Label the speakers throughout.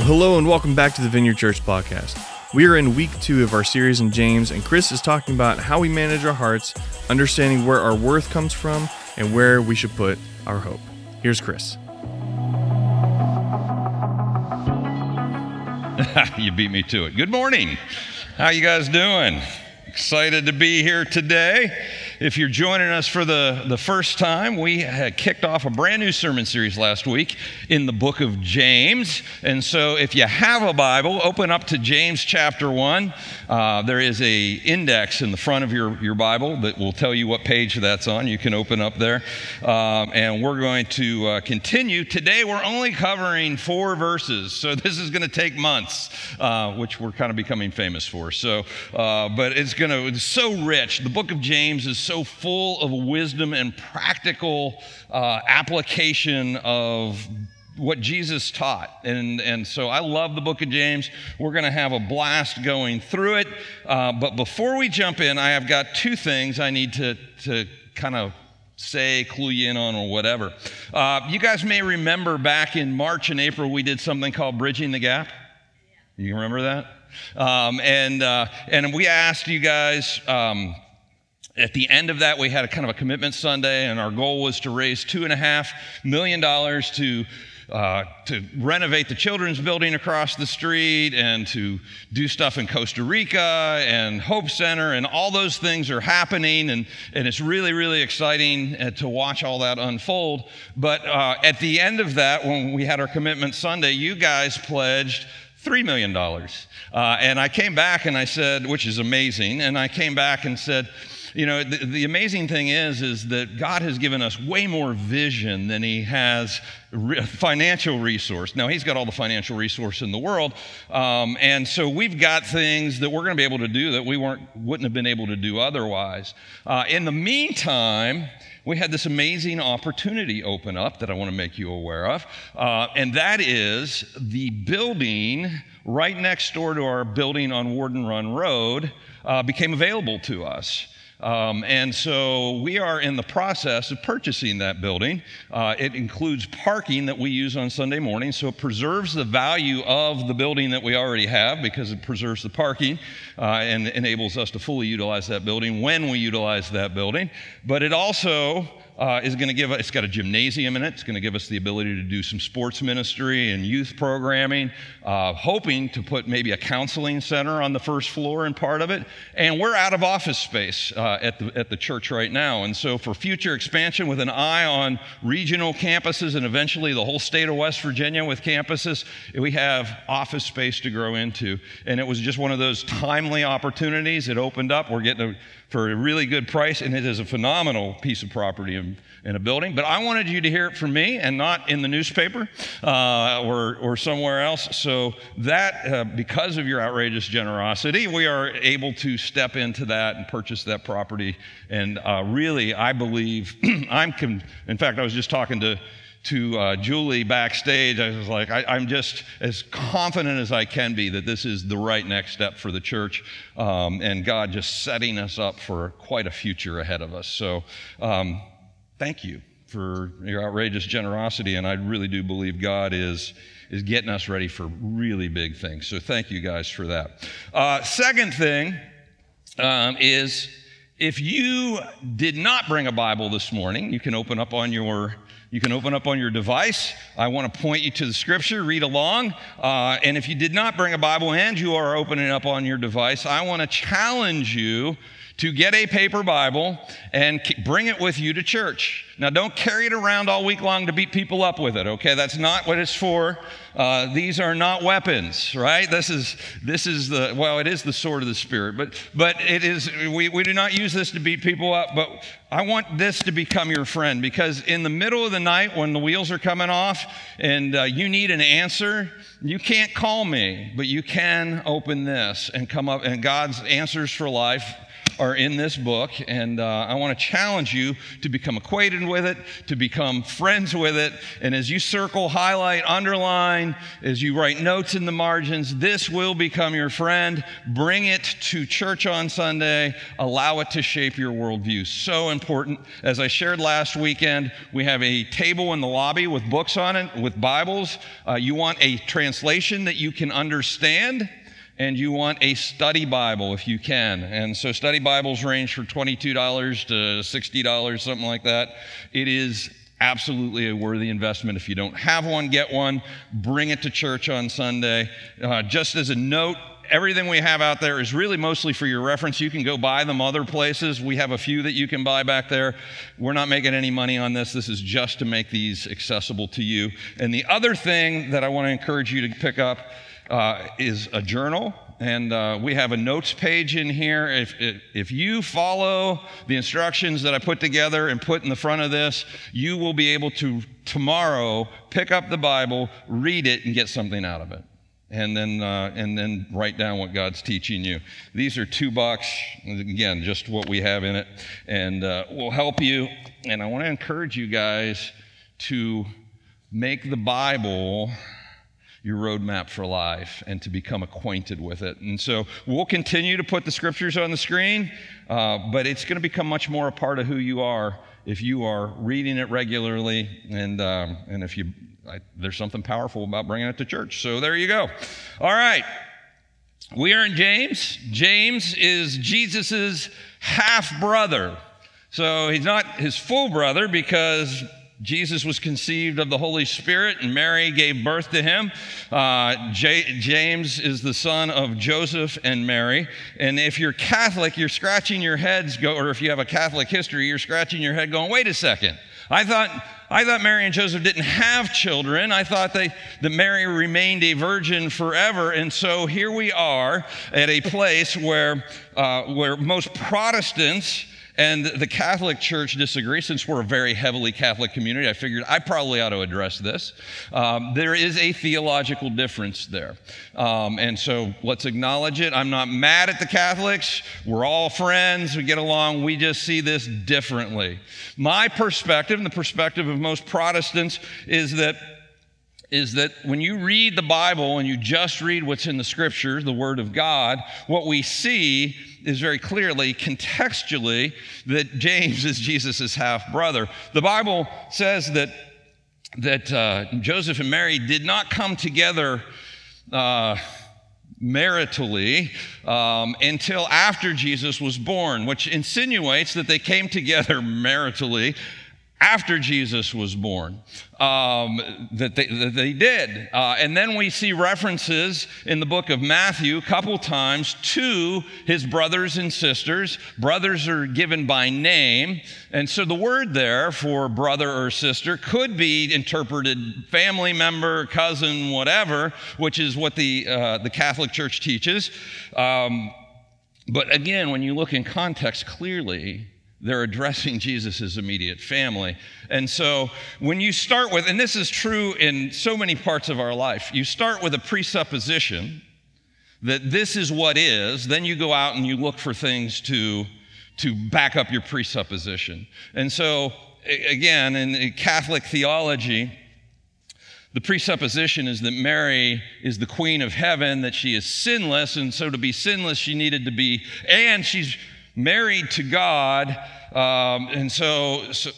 Speaker 1: Well, hello and welcome back to the Vineyard Church podcast. We are in week two of our series in James, and Chris is talking about how we manage our hearts, understanding where our worth comes from, and where we should put our hope. Here's Chris.
Speaker 2: you beat me to it. Good morning. How you guys doing? Excited to be here today. If you're joining us for the, the first time, we kicked off a brand new sermon series last week in the book of James. And so if you have a Bible, open up to James chapter 1. Uh, there is a index in the front of your, your Bible that will tell you what page that's on. You can open up there. Um, and we're going to uh, continue. Today we're only covering four verses. So this is going to take months, uh, which we're kind of becoming famous for. So, uh, but it's going to, it's so rich. The book of James is so full of wisdom and practical uh, application of what Jesus taught. And, and so I love the book of James. We're going to have a blast going through it. Uh, but before we jump in, I have got two things I need to, to kind of say, clue you in on, or whatever. Uh, you guys may remember back in March and April, we did something called Bridging the Gap. You remember that? Um, and, uh, and we asked you guys, um, at the end of that, we had a kind of a commitment Sunday, and our goal was to raise two and a half million dollars to uh, to renovate the children's building across the street and to do stuff in Costa Rica and Hope Center, and all those things are happening, and, and it's really, really exciting uh, to watch all that unfold. But uh, at the end of that, when we had our commitment Sunday, you guys pledged $3 million. Uh, and I came back and I said, which is amazing, and I came back and said, you know, the, the, amazing thing is, is that God has given us way more vision than He has re- financial resource. Now, He's got all the financial resource in the world, um, and so we've got things that we're going to be able to do that we weren't wouldn't have been able to do otherwise. Uh, in the meantime, we had this amazing opportunity open up that I want to make you aware of, uh, and that is the building right next door to our building on Warden Run Road uh, became available to us. Um, and so we are in the process of purchasing that building. Uh, it includes parking that we use on Sunday morning, so it preserves the value of the building that we already have because it preserves the parking uh, and enables us to fully utilize that building when we utilize that building. But it also uh, is going to give it's got a gymnasium in it. It's going to give us the ability to do some sports ministry and youth programming, uh, hoping to put maybe a counseling center on the first floor and part of it. And we're out of office space uh, at, the, at the church right now. And so, for future expansion with an eye on regional campuses and eventually the whole state of West Virginia with campuses, we have office space to grow into. And it was just one of those timely opportunities. It opened up. We're getting a for a really good price, and it is a phenomenal piece of property in, in a building. But I wanted you to hear it from me and not in the newspaper uh, or, or somewhere else. So, that, uh, because of your outrageous generosity, we are able to step into that and purchase that property. And uh, really, I believe, I'm, con- in fact, I was just talking to to uh, Julie backstage, I was like, I, am just as confident as I can be that this is the right next step for the church um, and God just setting us up for quite a future ahead of us. So um, thank you for your outrageous generosity. And I really do believe God is, is getting us ready for really big things. So thank you guys for that. Uh, second thing um, is if you did not bring a Bible this morning, you can open up on your you can open up on your device. I want to point you to the scripture, read along. Uh, and if you did not bring a Bible and you are opening up on your device, I want to challenge you to get a paper Bible and bring it with you to church. Now, don't carry it around all week long to beat people up with it, okay? That's not what it's for. Uh, these are not weapons, right? This is, this is the, well, it is the sword of the Spirit, but, but it is, we, we do not use this to beat people up, but I want this to become your friend because in the middle of the night when the wheels are coming off and uh, you need an answer, you can't call me, but you can open this and come up, and God's answers for life are in this book, and uh, I want to challenge you to become acquainted with it, to become friends with it. And as you circle, highlight, underline, as you write notes in the margins, this will become your friend. Bring it to church on Sunday, allow it to shape your worldview. So important. As I shared last weekend, we have a table in the lobby with books on it, with Bibles. Uh, you want a translation that you can understand and you want a study Bible if you can. And so study Bibles range from $22 to $60, something like that. It is absolutely a worthy investment. If you don't have one, get one. Bring it to church on Sunday. Uh, just as a note, everything we have out there is really mostly for your reference. You can go buy them other places. We have a few that you can buy back there. We're not making any money on this. This is just to make these accessible to you. And the other thing that I want to encourage you to pick up uh, is a journal. And uh, we have a notes page in here. If, if you follow the instructions that I put together and put in the front of this, you will be able to tomorrow pick up the Bible, read it, and get something out of it. And then, uh, and then write down what God's teaching you. These are two bucks. Again, just what we have in it. And uh, will help you. And I want to encourage you guys to make the Bible your roadmap for life and to become acquainted with it. And so we'll continue to put the scriptures on the screen, uh, but it's going to become much more a part of who you are if you are reading it regularly and, um, and if you, I, there's something powerful about bringing it to church. So there you go. All right. We are in James. James is Jesus's half brother. So he's not his full brother because Jesus was conceived of the Holy Spirit, and Mary gave birth to him. Uh, J- James is the son of Joseph and Mary. And if you're Catholic, you're scratching your heads, go, or if you have a Catholic history, you're scratching your head going, wait a second. I thought, I thought Mary and Joseph didn't have children. I thought they, that Mary remained a virgin forever. And so here we are at a place where, uh, where most Protestants, and the Catholic Church disagrees. Since we're a very heavily Catholic community, I figured I probably ought to address this. Um, there is a theological difference there. Um, and so let's acknowledge it. I'm not mad at the Catholics. We're all friends. We get along. We just see this differently. My perspective, and the perspective of most Protestants, is that is that when you read the Bible and you just read what's in the scriptures, the Word of God, what we see is very clearly, contextually, that James is Jesus' half brother. The Bible says that, that uh, Joseph and Mary did not come together. Uh, maritally um, until after Jesus was born, which insinuates that they came together maritally after Jesus was born um, that, they, that they did. Uh, and then we see references in the book of Matthew a couple times to his brothers and sisters. Brothers are given by name. And so the word there for brother or sister could be interpreted family member, cousin, whatever, which is what the, uh, the Catholic Church teaches. Um, but again, when you look in context clearly, they're addressing Jesus' immediate family. And so when you start with, and this is true in so many parts of our life, you start with a presupposition that this is what is, then you go out and you look for things to, to back up your presupposition. And so, again, in Catholic theology, the presupposition is that Mary is the queen of heaven, that she is sinless, and so to be sinless, she needed to be, and she's married to God. Um, and so, so,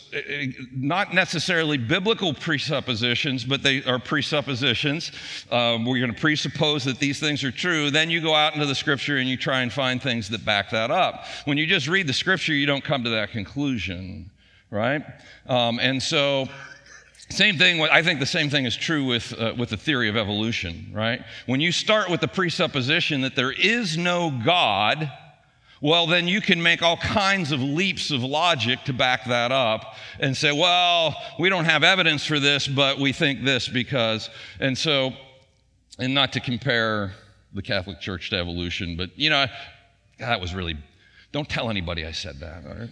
Speaker 2: not necessarily biblical presuppositions, but they are presuppositions. Um, we're going to presuppose that these things are true. Then you go out into the scripture and you try and find things that back that up. When you just read the scripture, you don't come to that conclusion, right? Um, and so, same thing, I think the same thing is true with, uh, with the theory of evolution, right? When you start with the presupposition that there is no God, well, then you can make all kinds of leaps of logic to back that up and say, well, we don't have evidence for this, but we think this because. And so, and not to compare the Catholic Church to evolution, but you know, that was really, don't tell anybody I said that, all right?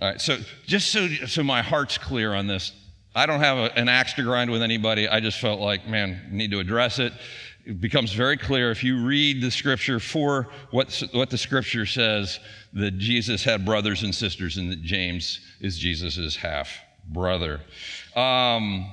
Speaker 2: All right, so just so, so my heart's clear on this, I don't have a, an axe to grind with anybody. I just felt like, man, need to address it it becomes very clear if you read the scripture for what, what the scripture says that Jesus had brothers and sisters and that James is Jesus' half brother. Um,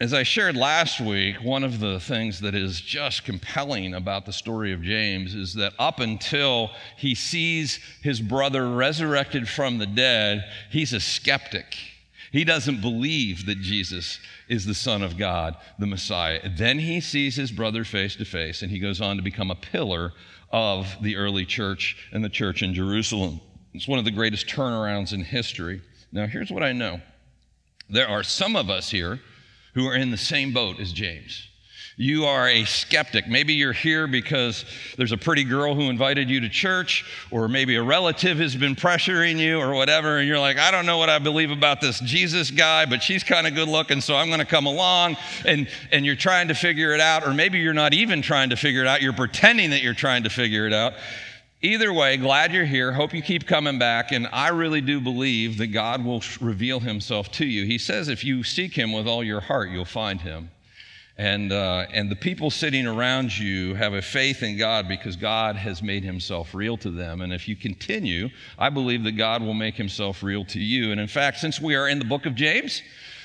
Speaker 2: as I shared last week, one of the things that is just compelling about the story of James is that up until he sees his brother resurrected from the dead, he's a skeptic. He doesn't believe that Jesus is the Son of God, the Messiah. Then he sees his brother face to face, and he goes on to become a pillar of the early church and the church in Jerusalem. It's one of the greatest turnarounds in history. Now, here's what I know there are some of us here who are in the same boat as James. You are a skeptic. Maybe you're here because there's a pretty girl who invited you to church, or maybe a relative has been pressuring you, or whatever, and you're like, I don't know what I believe about this Jesus guy, but she's kind of good looking, so I'm going to come along. And, and you're trying to figure it out, or maybe you're not even trying to figure it out, you're pretending that you're trying to figure it out. Either way, glad you're here. Hope you keep coming back. And I really do believe that God will reveal himself to you. He says if you seek him with all your heart, you'll find him. And, uh, and the people sitting around you have a faith in God because God has made himself real to them. And if you continue, I believe that God will make himself real to you. And in fact, since we are in the book of James,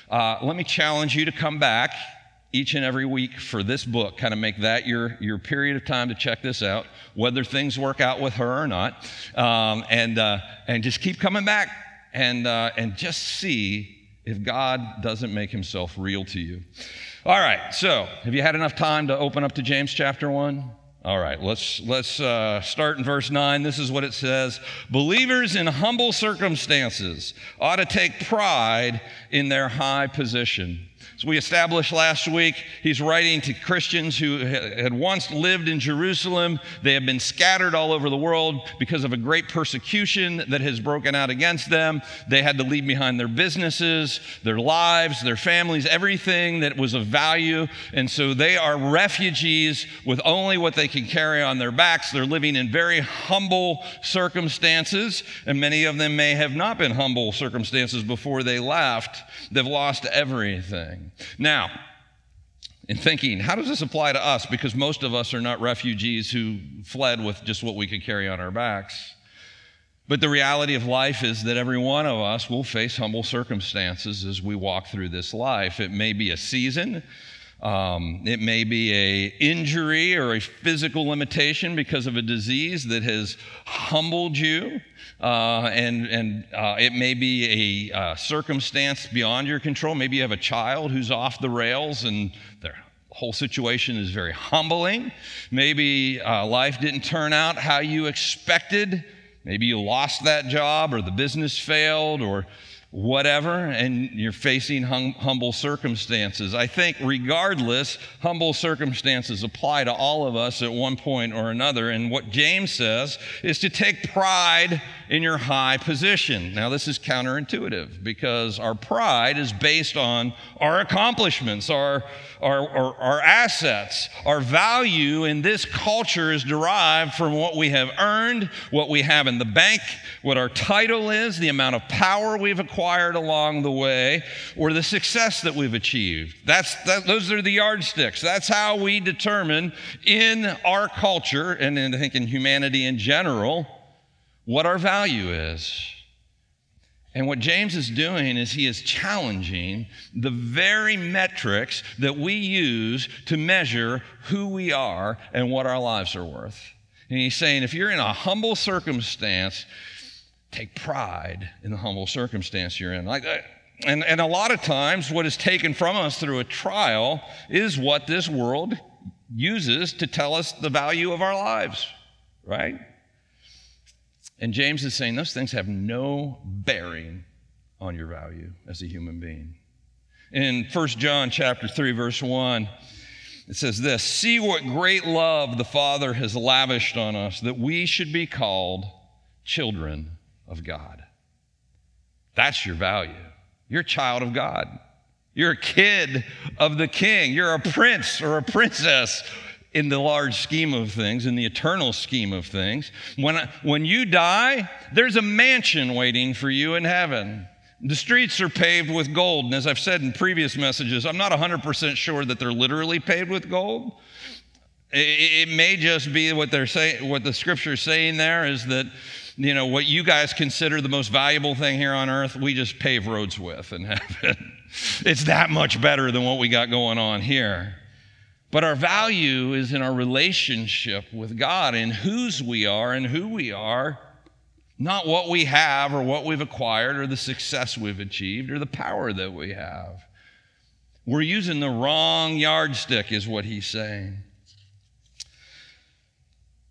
Speaker 2: uh, let me challenge you to come back each and every week for this book. Kind of make that your, your period of time to check this out, whether things work out with her or not. Um, and, uh, and just keep coming back and, uh, and just see if God doesn't make himself real to you. All right, so have you had enough time to open up to James chapter 1? All right, let's, let's uh, start in verse 9. This is what it says Believers in humble circumstances ought to take pride in their high position as we established last week, he's writing to Christians who had once lived in Jerusalem. They have been scattered all over the world because of a great persecution that has broken out against them. They had to leave behind their businesses, their lives, their families, everything that was of value. And so they are refugees with only what they can carry on their backs. They're living in very humble circumstances, and many of them may have not been humble circumstances before they left. They've lost everything. Now, in thinking, how does this apply to us? Because most of us are not refugees who fled with just what we could carry on our backs. But the reality of life is that every one of us will face humble circumstances as we walk through this life. It may be a season, um, it may be a injury or a physical limitation because of a disease that has humbled you. Uh, and and uh, it may be a uh, circumstance beyond your control. Maybe you have a child who's off the rails and their whole situation is very humbling. Maybe uh, life didn't turn out how you expected. Maybe you lost that job or the business failed or whatever, and you're facing hum- humble circumstances. I think, regardless, humble circumstances apply to all of us at one point or another. And what James says is to take pride in your high position. Now, this is counterintuitive because our pride is based on our accomplishments, our, our, our, our assets. Our value in this culture is derived from what we have earned, what we have in the bank, what our title is, the amount of power we've acquired along the way, or the success that we've achieved. That's, that, those are the yardsticks. That's how we determine in our culture, and I think in humanity in general, what our value is. And what James is doing is he is challenging the very metrics that we use to measure who we are and what our lives are worth. And he's saying if you're in a humble circumstance, take pride in the humble circumstance you're in. Like, uh, and, and a lot of times, what is taken from us through a trial is what this world uses to tell us the value of our lives, right? And James is saying those things have no bearing on your value as a human being. In 1 John chapter 3 verse 1 it says this, "See what great love the Father has lavished on us that we should be called children of God." That's your value. You're a child of God. You're a kid of the king. You're a prince or a princess in the large scheme of things, in the eternal scheme of things. When, when you die, there's a mansion waiting for you in heaven. The streets are paved with gold. And as I've said in previous messages, I'm not 100% sure that they're literally paved with gold. It, it may just be what they're saying, what the scripture is saying there is that, you know, what you guys consider the most valuable thing here on earth, we just pave roads with in heaven. it's that much better than what we got going on here. But our value is in our relationship with God and whose we are and who we are not what we have or what we've acquired or the success we've achieved or the power that we have. We're using the wrong yardstick, is what he's saying.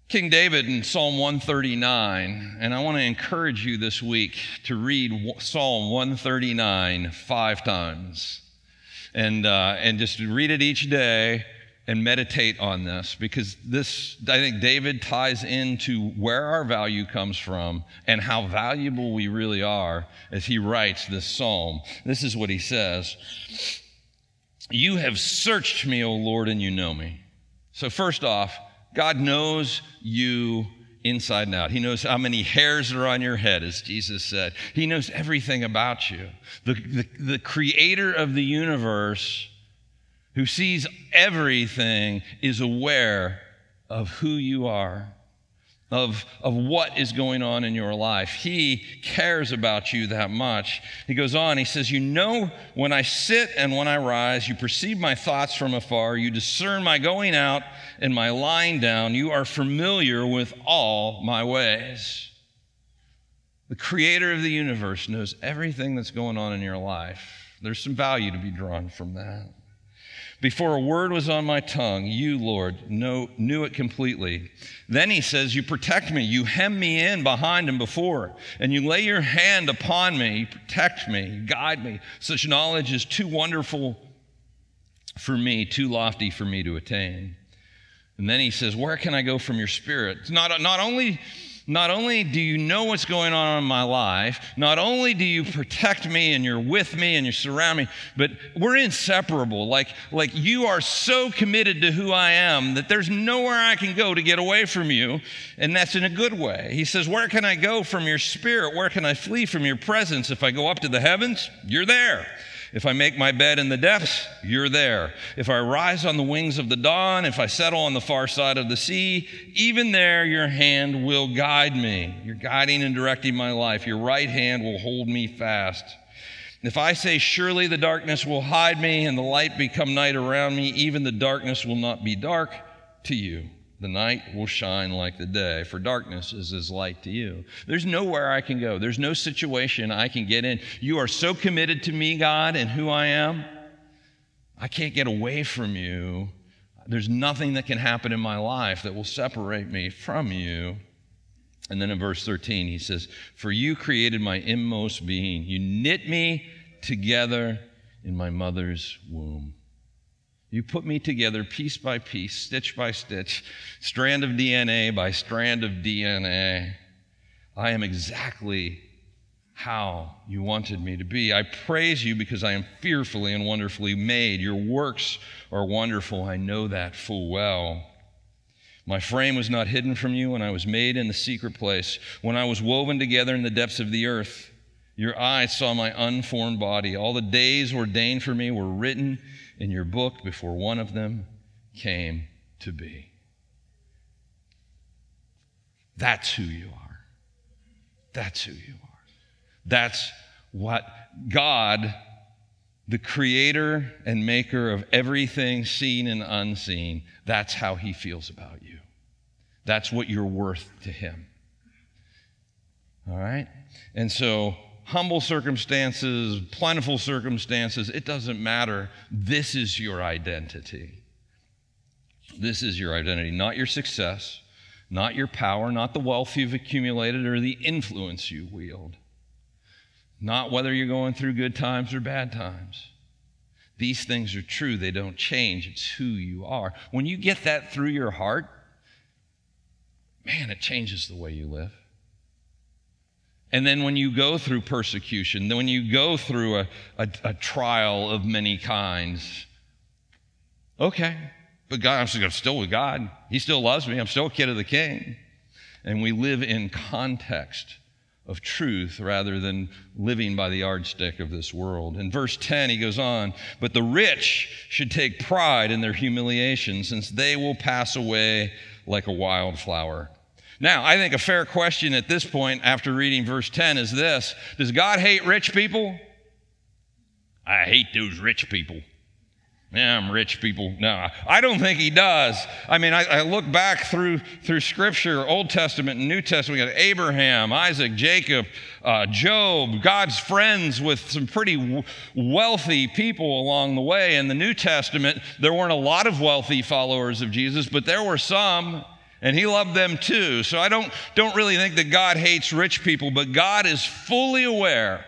Speaker 2: King David in Psalm 139, and I want to encourage you this week to read Psalm 139 five times. And, uh, and just read it each day and meditate on this because this, I think David ties into where our value comes from and how valuable we really are as he writes this psalm. This is what he says You have searched me, O Lord, and you know me. So, first off, God knows you inside and out. He knows how many hairs are on your head, as Jesus said. He knows everything about you. The, the, the creator of the universe who sees everything, is aware of who you are, of, of what is going on in your life. He cares about you that much. He goes on, he says, You know when I sit and when I rise, you perceive my thoughts from afar, you discern my going out and my lying down, you are familiar with all my ways. The creator of the universe knows everything that's going on in your life. There's some value to be drawn from that. Before a word was on my tongue, you, Lord, know, knew it completely. Then he says, You protect me. You hem me in behind and before, and you lay your hand upon me. You protect me, you guide me. Such knowledge is too wonderful for me, too lofty for me to attain. And then he says, Where can I go from your spirit? Not, not only not only do you know what's going on in my life, not only do you protect me and you're with me and you surround me, but we're inseparable. Like, like you are so committed to who I am that there's nowhere I can go to get away from you. And that's in a good way. He says, Where can I go from your spirit? Where can I flee from your presence? If I go up to the heavens, you're there. If I make my bed in the depths, you're there. If I rise on the wings of the dawn, if I settle on the far side of the sea, even there your hand will guide me. You're guiding and directing my life. Your right hand will hold me fast. If I say, Surely the darkness will hide me and the light become night around me, even the darkness will not be dark to you. The night will shine like the day, for darkness is as light to you. There's nowhere I can go. There's no situation I can get in. You are so committed to me, God, and who I am. I can't get away from you. There's nothing that can happen in my life that will separate me from you. And then in verse 13, he says, For you created my inmost being. You knit me together in my mother's womb. You put me together piece by piece, stitch by stitch, strand of DNA by strand of DNA. I am exactly how you wanted me to be. I praise you because I am fearfully and wonderfully made. Your works are wonderful. I know that full well. My frame was not hidden from you when I was made in the secret place, when I was woven together in the depths of the earth. Your eyes saw my unformed body. All the days ordained for me were written in your book before one of them came to be. That's who you are. That's who you are. That's what God, the creator and maker of everything seen and unseen, that's how he feels about you. That's what you're worth to him. All right? And so humble circumstances, plentiful circumstances, it doesn't matter. This is your identity. This is your identity, not your success, not your power, not the wealth you've accumulated or the influence you wield, not whether you're going through good times or bad times. These things are true, they don't change. It's who you are. When you get that through your heart, man, it changes the way you live. And then when you go through persecution, then when you go through a, a, a trial of many kinds, okay, but God, I'm still with God. He still loves me. I'm still a kid of the king. And we live in context of truth rather than living by the yardstick of this world. In verse 10, he goes on, But the rich should take pride in their humiliation, since they will pass away like a wildflower. Now, I think a fair question at this point after reading verse 10 is this Does God hate rich people? I hate those rich people. Yeah, I'm rich people. No, I don't think he does. I mean, I, I, look back through through Scripture, Old Testament and New Testament. We got Abraham, Isaac, Jacob, uh, Job, God's friends with some pretty w- wealthy people along the way. In the New Testament, there weren't a lot of wealthy followers of Jesus, but there were some, and He loved them too. So I don't don't really think that God hates rich people, but God is fully aware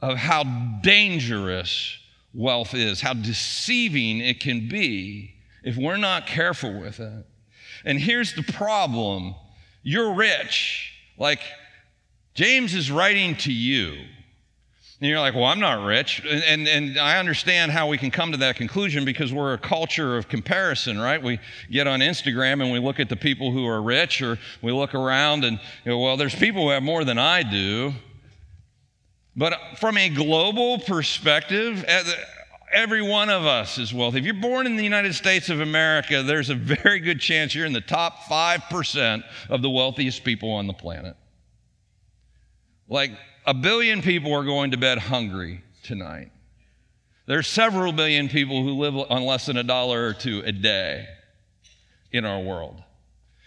Speaker 2: of how dangerous wealth is, how deceiving it can be if we're not careful with it. And here's the problem you're rich. Like, James is writing to you. And you're like, well, I'm not rich. And, and, and, I understand how we can come to that conclusion because we're a culture of comparison, right? We get on Instagram and we look at the people who are rich, or we look around and, you know, well, there's people who have more than I do. But from a global perspective, eh, every one of us is wealthy. If you're born in the United States of America, there's a very good chance you're in the top 5% of the wealthiest people on the planet. Like a billion people are going to bed hungry tonight. There's several billion people who live on less than a dollar or two a day in our world.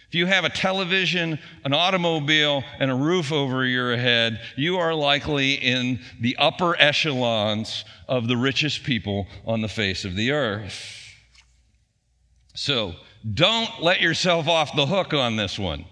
Speaker 2: If you have a television, an automobile, and a roof over your head, you are likely in the upper echelons of the richest people on the face of the earth. So don't let yourself off the hook on this one.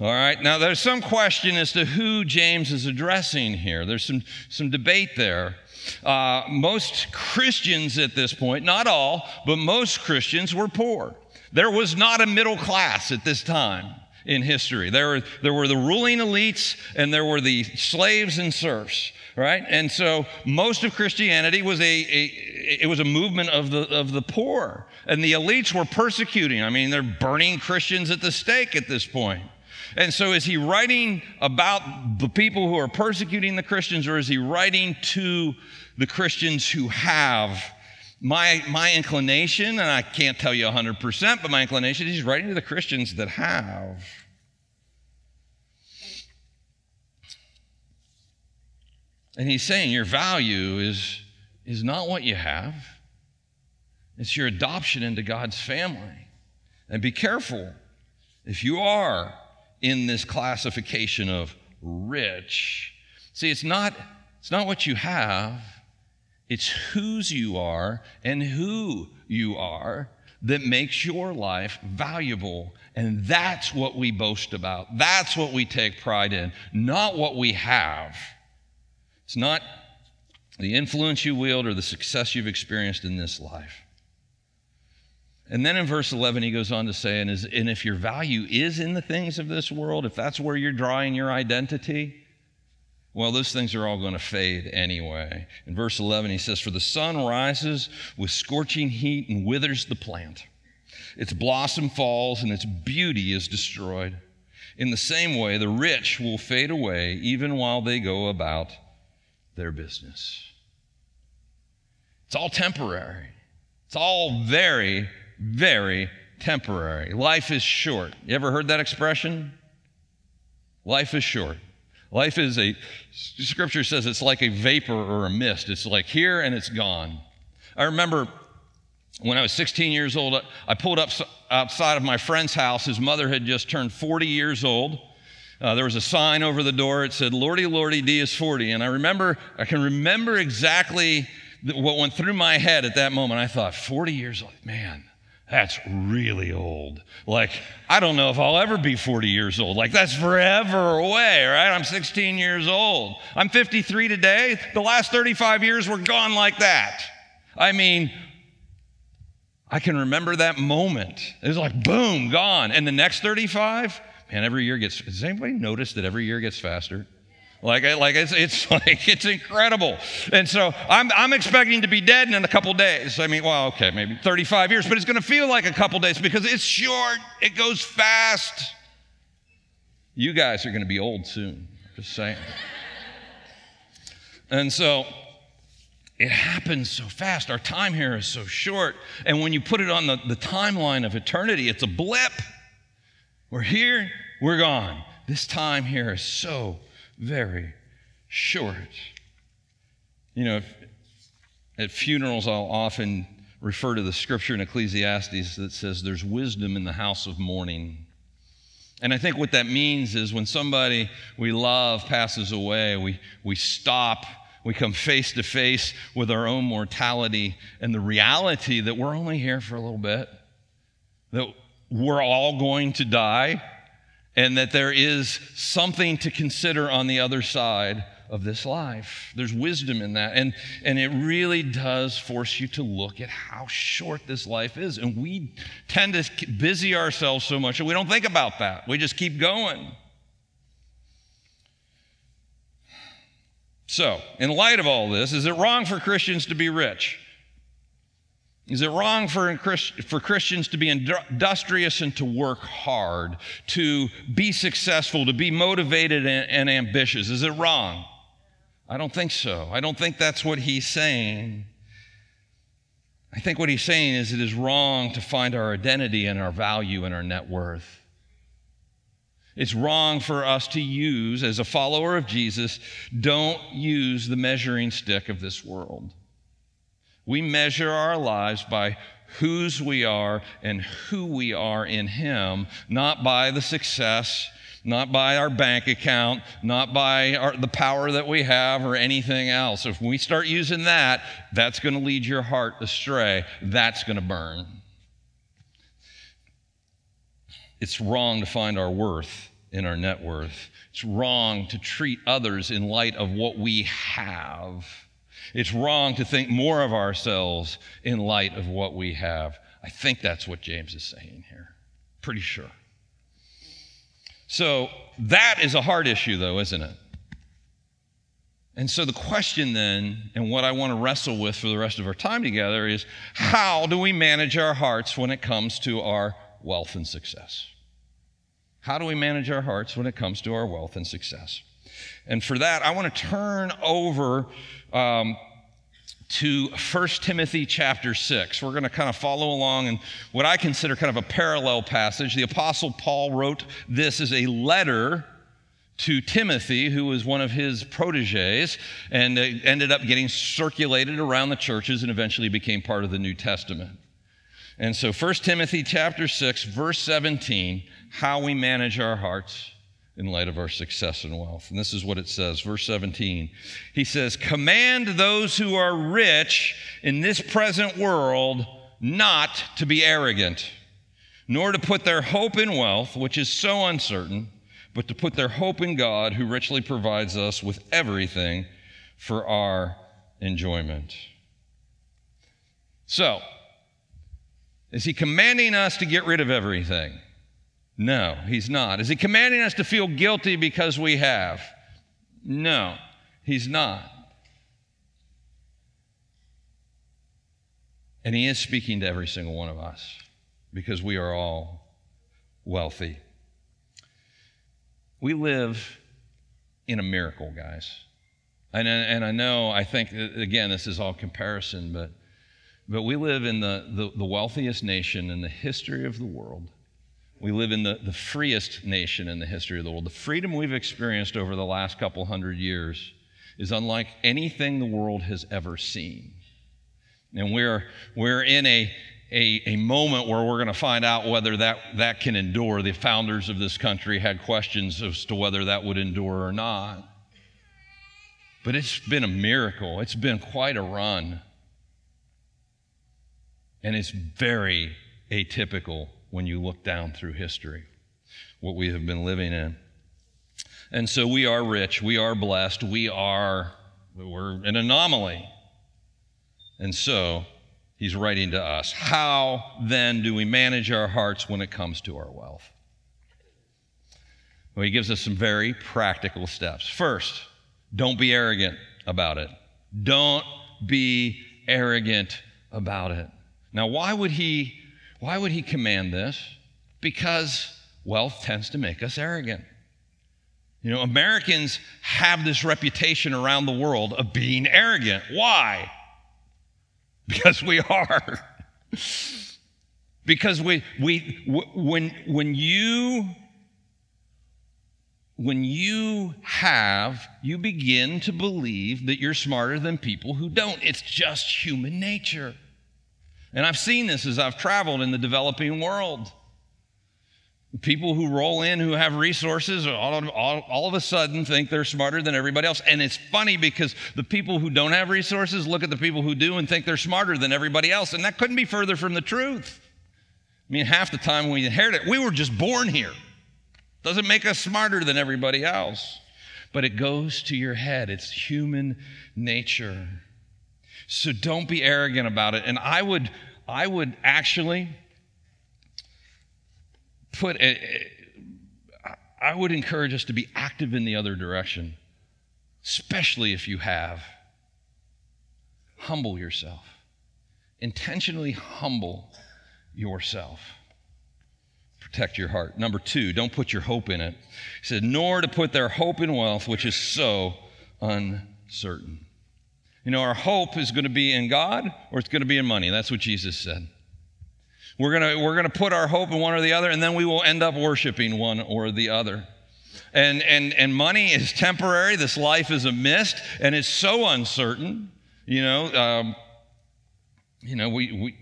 Speaker 2: All right, now there's some question as to who James is addressing here. There's some, some debate there. Uh, most Christians at this point, not all, but most Christians were poor. There was not a middle class at this time in history. There were, there were the ruling elites and there were the slaves and serfs, right? And so most of Christianity was a, a, it was a movement of the, of the poor. And the elites were persecuting. I mean, they're burning Christians at the stake at this point. And so is he writing about the people who are persecuting the Christians or is he writing to the Christians who have my, my inclination, and I can't tell you 100%, but my inclination is he's writing to the Christians that have. And he's saying your value is, is not what you have, it's your adoption into God's family. And be careful if you are in this classification of rich. See, it's not, it's not what you have, it's whose you are and who you are that makes your life valuable. And that's what we boast about. That's what we take pride in, not what we have. It's not the influence you wield or the success you've experienced in this life. And then in verse 11, he goes on to say, and, is, and if your value is in the things of this world, if that's where you're drawing your identity, well, those things are all going to fade anyway. In verse 11, he says, For the sun rises with scorching heat and withers the plant. Its blossom falls and its beauty is destroyed. In the same way, the rich will fade away even while they go about their business. It's all temporary. It's all very, very temporary. Life is short. You ever heard that expression? Life is short. Life is a, scripture says it's like a vapor or a mist. It's like here and it's gone. I remember when I was 16 years old, I pulled up outside of my friend's house. His mother had just turned 40 years old. Uh, there was a sign over the door. It said, Lordy, Lordy, D is 40. And I remember, I can remember exactly what went through my head at that moment. I thought, 40 years old, man, that's really old. Like, I don't know if I'll ever be 40 years old. Like, that's forever away, right? I'm 16 years old. I'm 53 today. The last 35 years were gone like that. I mean, I can remember that moment. It was like, boom, gone. And the next 35, man, every year gets, does anybody notice that every year gets faster? Like, like it's, it's like it's incredible. And so I'm, I'm expecting to be dead in a couple days. I mean, well, okay, maybe 35 years, but it's going to feel like a couple days because it's short. It goes fast. You guys are going to be old soon. Just saying. and so it happens so fast. Our time here is so short. And when you put it on the, the timeline of eternity, it's a blip. We're here, we're gone. This time here is so very short. You know, at funerals, I'll often refer to the scripture in Ecclesiastes that says there's wisdom in the house of mourning. And I think what that means is when somebody we love passes away, we, we stop, we come face to face with our own mortality and the reality that we're only here for a little bit, that we're all going to die, and that there is something to consider on the other side of this life. There's wisdom in that. And, and it really does force you to look at how short this life is. And we tend to busy ourselves so much that we don't think about that. We just keep going. So, in light of all this, is it wrong for Christians to be rich? Is it wrong for, for Christians to be industrious and to work hard, to be successful, to be motivated and, and ambitious? Is it wrong? I don't think so. I don't think that's what he's saying. I think what he's saying is it is wrong to find our identity and our value and our net worth. It's wrong for us to use, as a follower of Jesus, don't use the measuring stick of this world. We measure our lives by whose we are and who we are in Him, not by the success not by our bank account, not by our, the power that we have or anything else. If we start using that, that's going to lead your heart astray. That's going to burn. It's wrong to find our worth in our net worth. It's wrong to treat others in light of what we have. It's wrong to think more of ourselves in light of what we have. I think that's what James is saying here. Pretty sure. So that is a hard issue, though, isn't it? And so the question then, and what I want to wrestle with for the rest of our time together is how do we manage our hearts when it comes to our wealth and success? How do we manage our hearts when it comes to our wealth and success? And for that, I want to turn over um, to 1 Timothy chapter 6. We're going to kind of follow along in what I consider kind of a parallel passage. The Apostle Paul wrote this as a letter to Timothy, who was one of his proteges, and ended up getting circulated around the churches and eventually became part of the New Testament. And so 1 Timothy chapter 6, verse 17, how we manage our hearts in light of our success and wealth. And this is what it says, verse 17. He says, Command those who are rich in this present world not to be arrogant, nor to put their hope in wealth, which is so uncertain, but to put their hope in God, who richly provides us with everything for our enjoyment. So, is he commanding us to get rid of everything? No, he's not. Is he commanding us to feel guilty because we have? No, he's not. And he is speaking to every single one of us because we are all wealthy. We live in a miracle, guys. And, and I know, I think, uh, again, this is all comparison, but, but we live in the, the, the wealthiest nation in the history of the world. We live in the, the freest nation in the history of the world. The freedom we've experienced over the last couple hundred years is unlike anything the world has ever seen. And we're, we're in a, a, a moment where we're going to find out whether that, that can endure. The founders of this country had questions as to whether that would endure or not. But it's been a miracle. It's been quite a run. And it's very atypical when you look down through history, what we have been living in. And so we are rich, we are blessed, we are we're an anomaly. And so he's writing to us. How then do we manage our hearts when it comes to our wealth? Well, he gives us some very practical steps. First, don't be arrogant about it. Don't be arrogant about it. Now, why would he why would he command this? Because wealth tends to make us arrogant. You know, Americans have this reputation around the world of being arrogant. Why? Because we are. because we, we, when, when you when you have, you begin to believe that you're smarter than people who don't. It's just human nature. And I've seen this as I've traveled in the developing world. People who roll in who have resources all, all, all, of a sudden think they're smarter than everybody else. And it's funny because the people who don't have resources look at the people who do and think they're smarter than everybody else. And that couldn't be further from the truth. I mean, half the time we inherit it, we were just born here. Doesn't make us smarter than everybody else, but it goes to your head. It's human nature. So don't be arrogant about it. And I would, I would actually put I would encourage us to be active in the other direction, especially if you have. Humble yourself. Intentionally humble yourself protect your heart. Number two, don't put your hope in it. He said, nor to put their hope in wealth, which is so uncertain. You know, our hope is going to be in God or it's going to be in money. That's what Jesus said. We're going to, we're going to put our hope in one or the other, and then we will end up worshiping one or the other. And, and, and money is temporary. This life is a mist, and it's so uncertain. You know, um, you know, we, we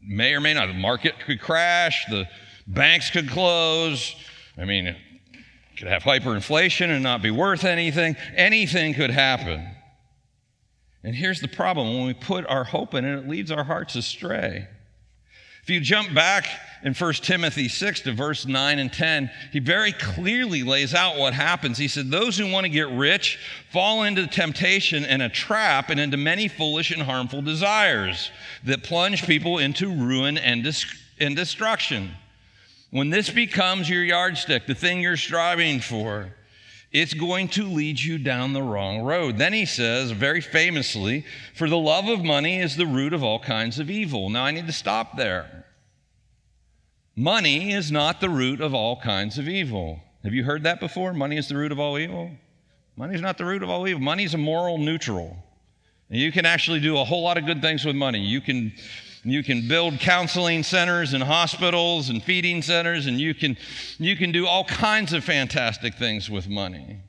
Speaker 2: may or may not. The market could crash. The Banks could close. I mean, could have hyperinflation and not be worth anything. Anything could happen. And here's the problem when we put our hope in it, it leads our hearts astray. If you jump back in 1 Timothy 6 to verse 9 and 10, he very clearly lays out what happens. He said, Those who want to get rich fall into temptation and a trap and into many foolish and harmful desires that plunge people into ruin and, dis- and destruction. When this becomes your yardstick, the thing you're striving for, it's going to lead you down the wrong road. Then he says, very famously, For the love of money is the root of all kinds of evil. Now I need to stop there. Money is not the root of all kinds of evil. Have you heard that before? Money is the root of all evil? Money is not the root of all evil. Money is a moral neutral. You can actually do a whole lot of good things with money. You can you can build counseling centers and hospitals and feeding centers, and you can, you can do all kinds of fantastic things with money.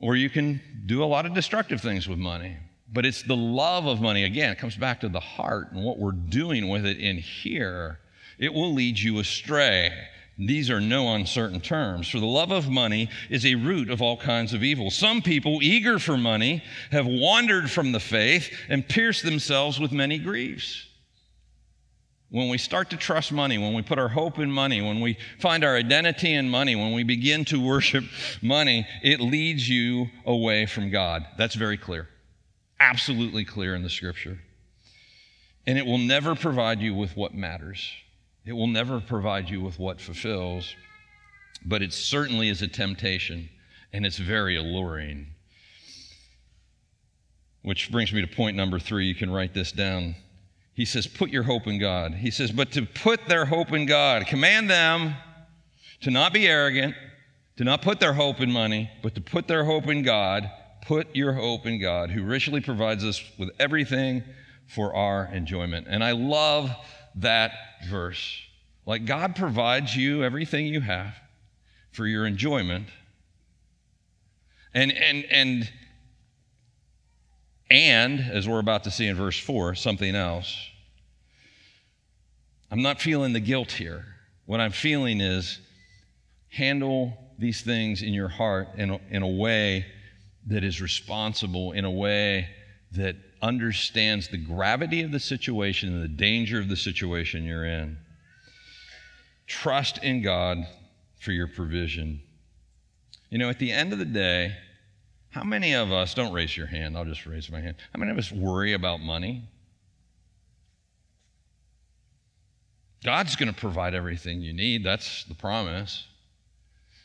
Speaker 2: Or you can do a lot of destructive things with money. But it's the love of money. Again, it comes back to the heart and what we're doing with it in here. It will lead you astray. These are no uncertain terms. For the love of money is a root of all kinds of evil. Some people, eager for money, have wandered from the faith and pierced themselves with many griefs. When we start to trust money, when we put our hope in money, when we find our identity in money, when we begin to worship money, it leads you away from God. That's very clear. Absolutely clear in the scripture. And it will never provide you with what matters. It will never provide you with what fulfills, but it certainly is a temptation and it's very alluring. Which brings me to point number three. You can write this down. He says, Put your hope in God. He says, But to put their hope in God, command them to not be arrogant, to not put their hope in money, but to put their hope in God. Put your hope in God, who richly provides us with everything for our enjoyment. And I love that verse. Like God provides you everything you have for your enjoyment. And and and and as we're about to see in verse 4, something else. I'm not feeling the guilt here. What I'm feeling is handle these things in your heart in a, in a way that is responsible, in a way that understands the gravity of the situation and the danger of the situation you're in. Trust in God for your provision. You know, at the end of the day, how many of us, don't raise your hand, I'll just raise my hand. How many of us worry about money? God's going to provide everything you need. That's the promise.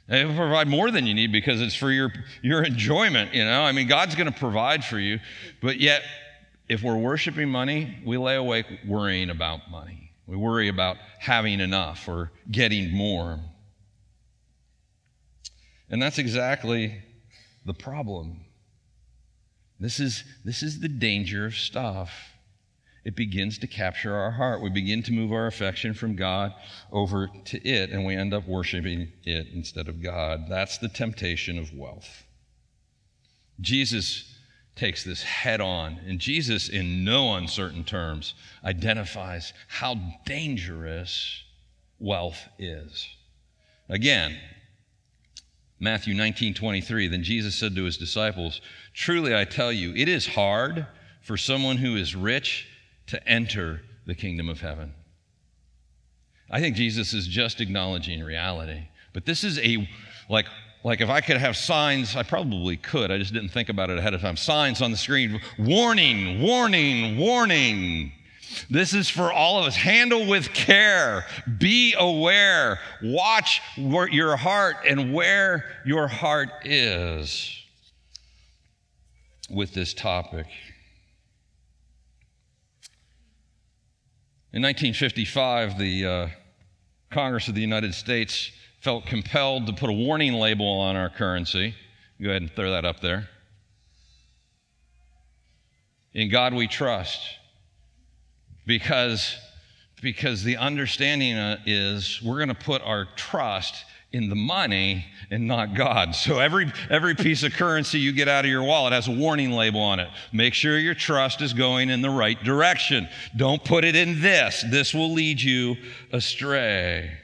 Speaker 2: And he'll provide more than you need because it's for your, your enjoyment, you know. I mean, God's going to provide for you, but yet if we're worshiping money, we lay awake worrying about money. We worry about having enough or getting more. And that's exactly the problem. This is, this is the danger of stuff. It begins to capture our heart. We begin to move our affection from God over to it, and we end up worshiping it instead of God. That's the temptation of wealth. Jesus takes this head on, and Jesus, in no uncertain terms, identifies how dangerous wealth is. Again, Matthew 19 23, then Jesus said to his disciples, Truly I tell you, it is hard for someone who is rich to enter the kingdom of heaven. I think Jesus is just acknowledging reality. But this is a, like, like if I could have signs, I probably could. I just didn't think about it ahead of time. Signs on the screen warning, warning, warning. This is for all of us. Handle with care. Be aware. Watch your heart and where your heart is with this topic. In 1955, the uh, Congress of the United States felt compelled to put a warning label on our currency. Go ahead and throw that up there. In God we trust because, because the understanding uh, is we're going to put our trust in the money and not God. So every every piece of currency you get out of your wallet has a warning label on it. Make sure your trust is going in the right direction. Don't put it in this. This will lead you astray.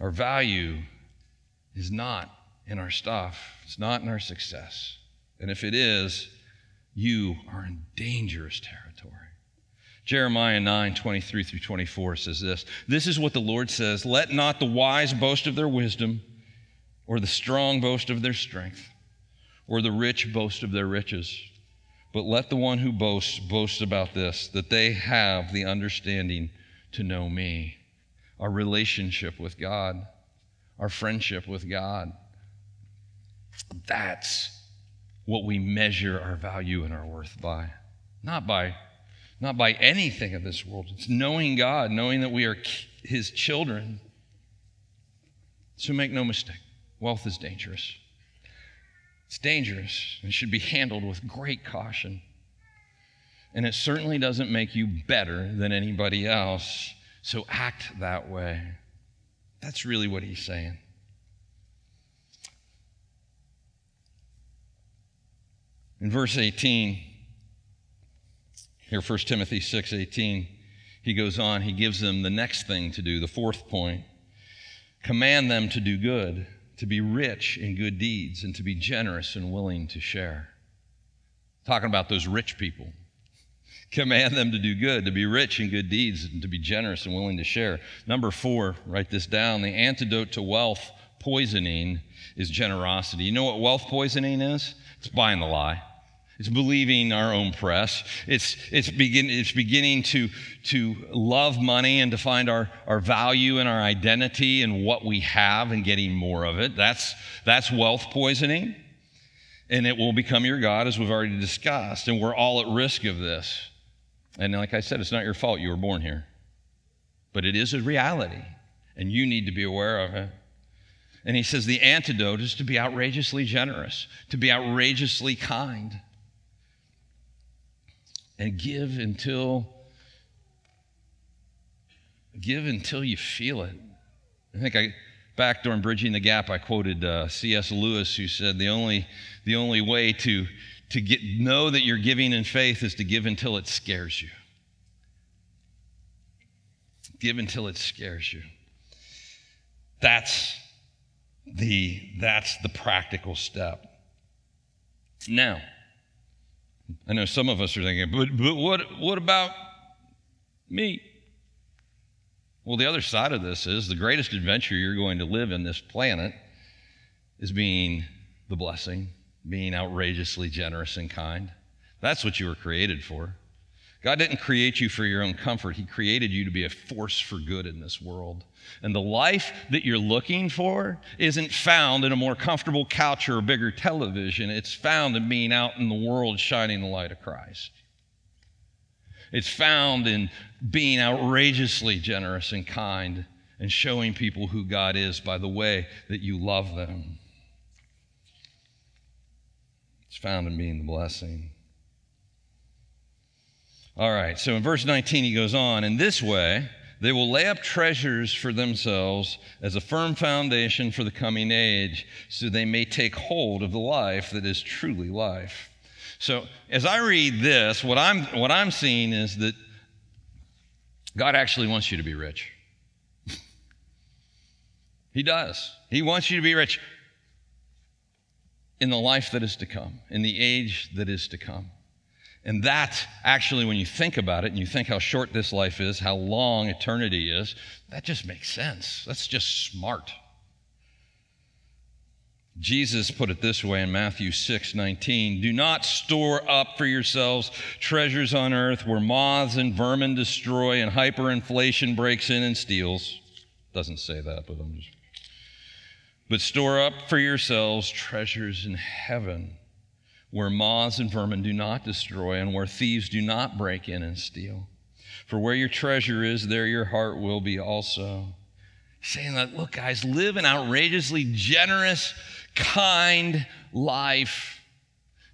Speaker 2: Our value is not in our stuff. It's not in our success. And if it is, you are in dangerous territory. Jeremiah 9, 23 through 24 says this This is what the Lord says Let not the wise boast of their wisdom, or the strong boast of their strength, or the rich boast of their riches. But let the one who boasts boast about this, that they have the understanding to know me, our relationship with God, our friendship with God. That's what we measure our value and our worth by, not by not by anything of this world. It's knowing God, knowing that we are His children. So make no mistake, wealth is dangerous. It's dangerous and should be handled with great caution. And it certainly doesn't make you better than anybody else. So act that way. That's really what he's saying. In verse 18, here, 1 Timothy 6:18, he goes on, he gives them the next thing to do, the fourth point. Command them to do good, to be rich in good deeds, and to be generous and willing to share. Talking about those rich people. Command them to do good, to be rich in good deeds, and to be generous and willing to share. Number four, write this down. The antidote to wealth poisoning is generosity. You know what wealth poisoning is? It's buying the lie. It's believing our own press. It's, it's, begin, it's beginning to, to love money and to find our, our value and our identity in what we have and getting more of it. That's, that's wealth poisoning. And it will become your God, as we've already discussed. And we're all at risk of this. And like I said, it's not your fault you were born here, but it is a reality. And you need to be aware of it. And he says the antidote is to be outrageously generous, to be outrageously kind and give until give until you feel it. I think I back during bridging the gap, I quoted uh, C.S. Lewis, who said the only the only way to to get know that you're giving in faith is to give until it scares you. Give until it scares you. That's the that's the practical step. Now. I know some of us are thinking, but, but what, what about me? Well, the other side of this is the greatest adventure you're going to live in this planet is being the blessing, being outrageously generous and kind. That's what you were created for. God didn't create you for your own comfort, He created you to be a force for good in this world. And the life that you're looking for isn't found in a more comfortable couch or a bigger television. It's found in being out in the world shining the light of Christ. It's found in being outrageously generous and kind and showing people who God is by the way that you love them. Found in being the blessing. All right, so in verse 19, he goes on, in this way, they will lay up treasures for themselves as a firm foundation for the coming age, so they may take hold of the life that is truly life. So as I read this, what I'm, what I'm seeing is that God actually wants you to be rich. he does. He wants you to be rich in the life that is to come, in the age that is to come. And that actually, when you think about it and you think how short this life is, how long eternity is, that just makes sense. That's just smart. Jesus put it this way in Matthew 6 19 Do not store up for yourselves treasures on earth where moths and vermin destroy and hyperinflation breaks in and steals. Doesn't say that, but I'm just. But store up for yourselves treasures in heaven where moths and vermin do not destroy and where thieves do not break in and steal. For where your treasure is, there your heart will be also. Saying that, look, guys, live an outrageously generous, kind life.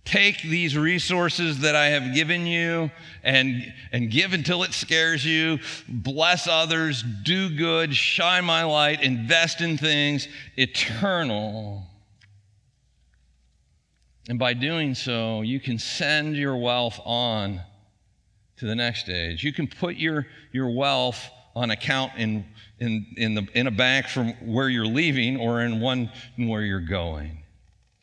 Speaker 2: Take these resources that I have given you and, and give until it scares you. Bless others, do good, shine my light, invest in things eternal. And by doing so, you can send your wealth on to the next stage. You can put your, your wealth on account in, in, in, the, in a bank from where you're leaving or in one where you're going.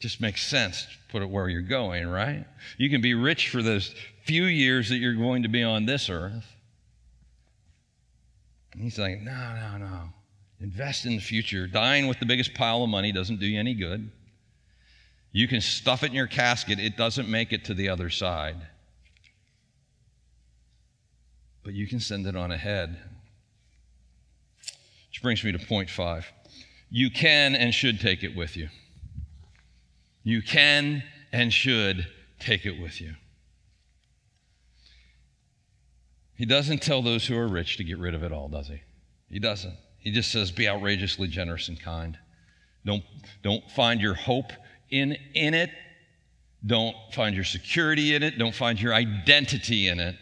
Speaker 2: Just makes sense to put it where you're going, right? You can be rich for those few years that you're going to be on this earth. And he's like, no, no, no. Invest in the future. Dying with the biggest pile of money doesn't do you any good. You can stuff it in your casket, it doesn't make it to the other side. But you can send it on ahead. Which brings me to point five. You can and should take it with you. You can and should take it with you. He doesn't tell those who are rich to get rid of it all, does he? He doesn't. He just says, be outrageously generous and kind. Don't, don't find your hope in, in it. Don't find your security in it. Don't find your identity in it.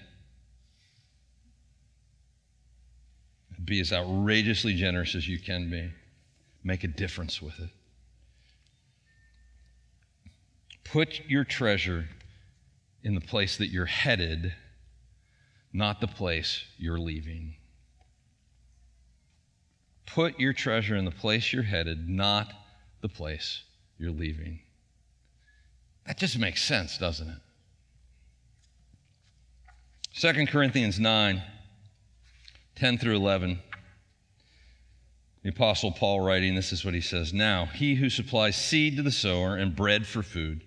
Speaker 2: Be as outrageously generous as you can be. Make a difference with it. Put your treasure in the place that you're headed, not the place you're leaving. Put your treasure in the place you're headed, not the place you're leaving. That just makes sense, doesn't it? 2 Corinthians 9, 10 through 11. The Apostle Paul writing, this is what he says Now, he who supplies seed to the sower and bread for food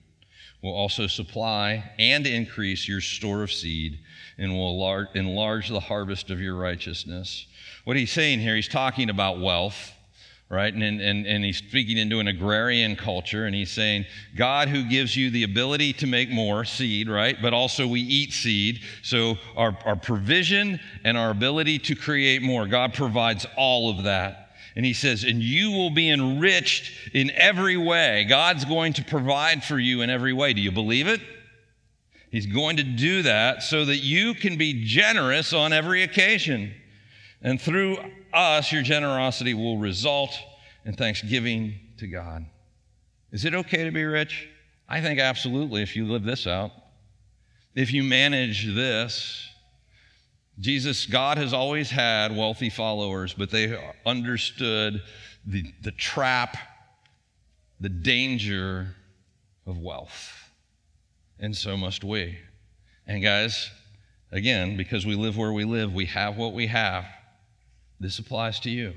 Speaker 2: will also supply and increase your store of seed and will enlarge the harvest of your righteousness. What he's saying here, he's talking about wealth right? And, and, and he's speaking into an agrarian culture, and he's saying, God who gives you the ability to make more seed, right? But also we eat seed. So our, our provision and our ability to create more, God provides all of that. And he says, and you will be enriched in every way. God's going to provide for you in every way. Do you believe it? He's going to do that so that you can be generous on every occasion. And through us, your generosity will result in thanksgiving to God. Is it okay to be rich? I think absolutely if you live this out. If you manage this, Jesus, God has always had wealthy followers, but they understood the, the trap, the danger of wealth. And so must we. And guys, again, because we live where we live, we have what we have. This applies to you,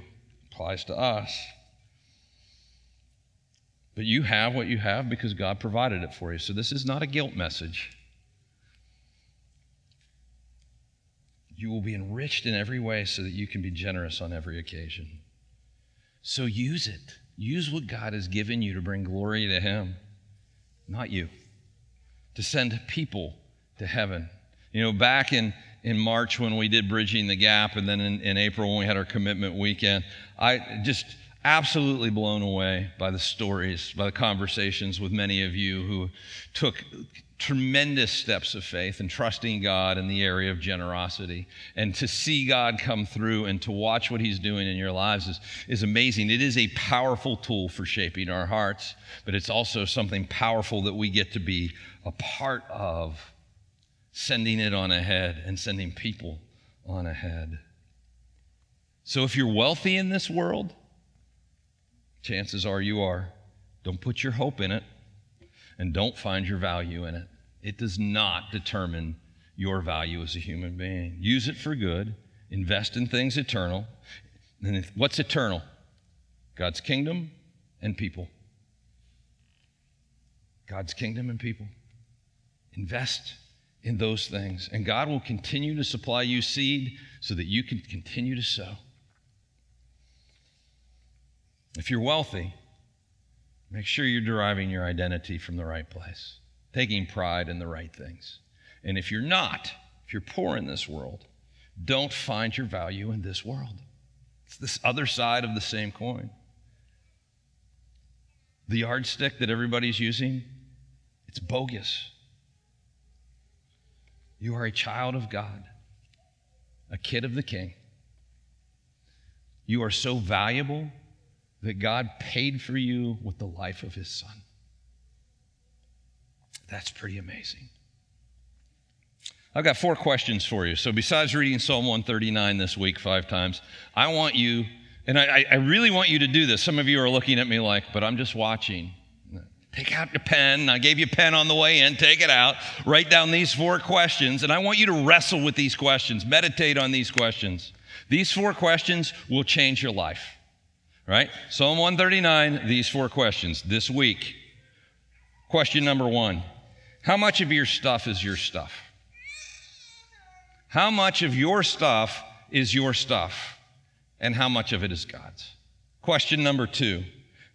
Speaker 2: applies to us. But you have what you have because God provided it for you. So this is not a guilt message. You will be enriched in every way so that you can be generous on every occasion. So use it. Use what God has given you to bring glory to Him, not you, to send people to heaven. You know, back in, in March when we did Bridging the Gap, and then in, in April when we had our commitment weekend, I just absolutely blown away by the stories, by the conversations with many of you who took tremendous steps of faith and trusting God in the area of generosity. And to see God come through and to watch what He's doing in your lives is, is amazing. It is a powerful tool for shaping our hearts, but it's also something powerful that we get to be a part of, sending it on ahead and sending people on ahead. So if you're wealthy in this world, chances are you are. Don't put your hope in it and don't find your value in it. It does not determine your value as a human being. Use it for good, invest in things eternal. And what's eternal? God's kingdom and people. God's kingdom and people. Invest in those things, and God will continue to supply you seed so that you can continue to sow. If you're wealthy, Make sure you're deriving your identity from the right place, taking pride in the right things. And if you're not, if you're poor in this world, don't find your value in this world. It's this other side of the same coin. The yardstick that everybody's using, it's bogus. You are a child of God, a kid of the king. You are so valuable that God paid for you with the life of his son. That's pretty amazing. I've got four questions for you. So, besides reading Psalm 139 this week five times, I want you, and I, I really want you to do this. Some of you are looking at me like, but I'm just watching. Take out your pen. I gave you a pen on the way in. Take it out. Write down these four questions, and I want you to wrestle with these questions, meditate on these questions. These four questions will change your life right? Psalm 139, these four questions this week. Question number one How much of your stuff is your stuff? How much of your stuff is your stuff? And how much of it is God's? Question number two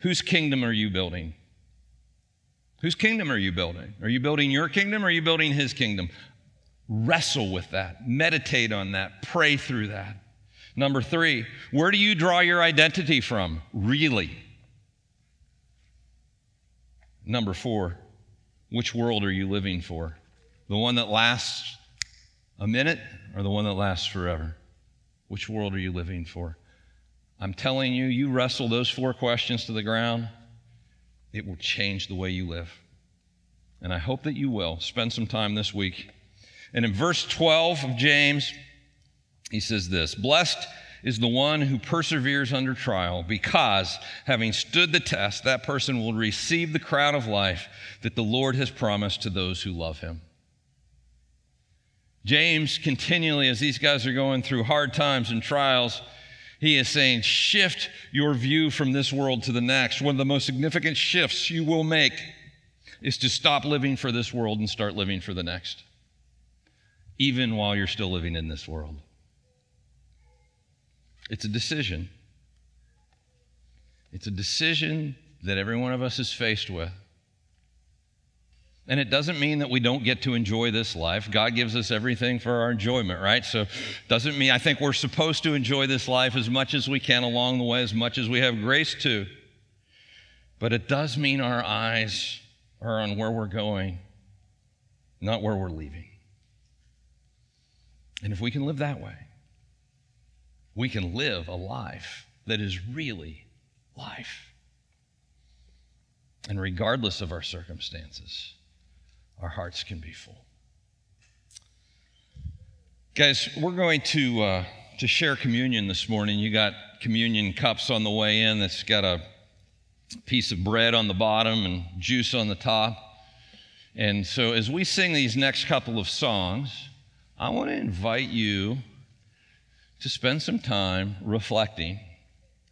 Speaker 2: Whose kingdom are you building? Whose kingdom are you building? Are you building your kingdom or are you building his kingdom? Wrestle with that, meditate on that, pray through that. Number three, where do you draw your identity from? Really? Number four, which world are you living for? The one that lasts a minute or the one that lasts forever? Which world are you living for? I'm telling you, you wrestle those four questions to the ground, it will change the way you live. And I hope that you will. Spend some time this week. And in verse 12 of James, he says this Blessed is the one who perseveres under trial, because having stood the test, that person will receive the crown of life that the Lord has promised to those who love him. James continually, as these guys are going through hard times and trials, he is saying, shift your view from this world to the next. One of the most significant shifts you will make is to stop living for this world and start living for the next, even while you're still living in this world. It's a decision. It's a decision that every one of us is faced with. And it doesn't mean that we don't get to enjoy this life. God gives us everything for our enjoyment, right? So doesn't mean I think we're supposed to enjoy this life as much as we can along the way, as much as we have grace to. But it does mean our eyes are on where we're going, not where we're leaving. And if we can live that way, we can live a life that is really life. And regardless of our circumstances, our hearts can be full. Guys, we're going to, uh, to share communion this morning. You got communion cups on the way in that's got a piece of bread on the bottom and juice on the top. And so, as we sing these next couple of songs, I want to invite you to spend some time reflecting,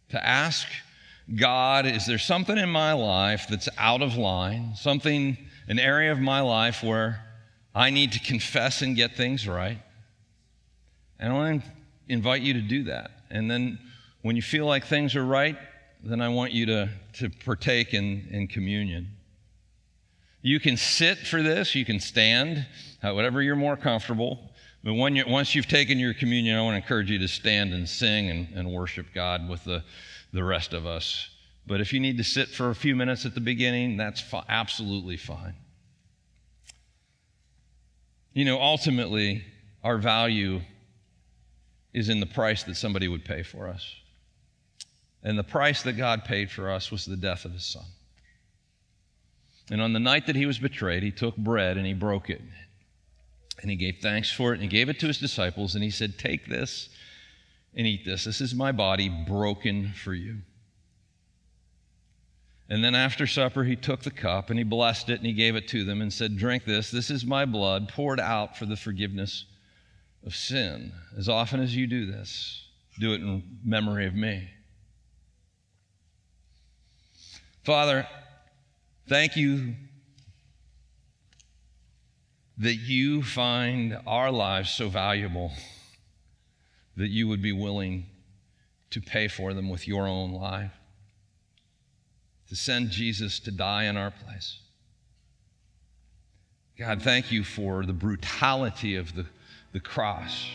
Speaker 2: to ask God, is there something in my life that's out of line, something, an area of my life where I need to confess and get things right? And I want to invite you to do that. And then when you feel like things are right, then I want you to, to partake in, in communion. You can sit for this, you can stand, whatever you're more comfortable. But when you, once you've taken your communion, I want to encourage you to stand and sing and, and worship God with the, the rest of us. But if you need to sit for a few minutes at the beginning, that's fi- absolutely fine. You know, ultimately, our value is in the price that somebody would pay for us. And the price that God paid for us was the death of his son. And on the night that he was betrayed, he took bread and he broke it. And he gave thanks for it and he gave it to his disciples and he said, Take this and eat this. This is my body broken for you. And then after supper, he took the cup and he blessed it and he gave it to them and said, Drink this. This is my blood poured out for the forgiveness of sin. As often as you do this, do it in memory of me. Father, thank you that you find our lives so valuable that you would be willing to pay for them with your own life, to send Jesus to die in our place. God, thank you for the brutality of the, the cross.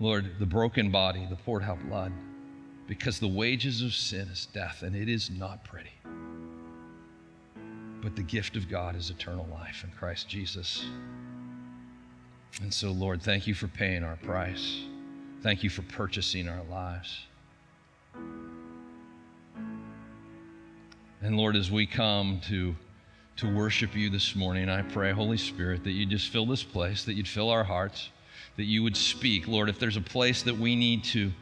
Speaker 2: Lord, the broken body, the poured out blood, because the wages of sin is death, and it is not pretty but the gift of God is eternal life in Christ Jesus. And so, Lord, thank you for paying our price. Thank you for purchasing our lives. And Lord, as we come to, to worship you this morning, I pray, Holy Spirit, that you just fill this place, that you'd fill our hearts, that you would speak. Lord, if there's a place that we need to,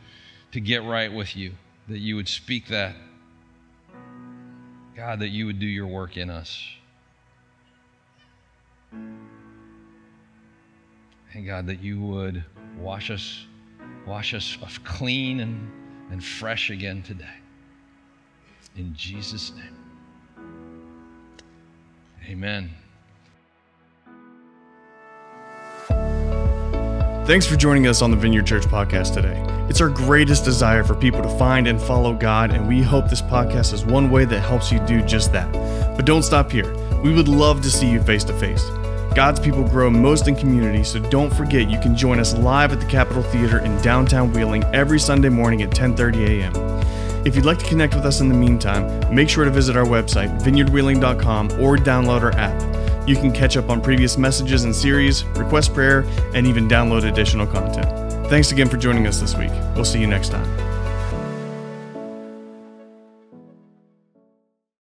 Speaker 2: to get right with you, that you would speak that God, that you would do your work in us. And God, that you would wash us, wash us of clean and, and fresh again today. In Jesus' name. Amen.
Speaker 1: Thanks for joining us on the Vineyard Church podcast today. It's our greatest desire for people to find and follow God, and we hope this podcast is one way that helps you do just that. But don't stop here. We would love to see you face to face. God's people grow most in community, so don't forget you can join us live at the Capitol Theater in downtown Wheeling every Sunday morning at 10:30 a.m. If you'd like to connect with us in the meantime, make sure to visit our website, vineyardwheeling.com, or download our app. You can catch up on previous messages and series, request prayer, and even download additional content. Thanks again for joining us this week. We'll see you next time.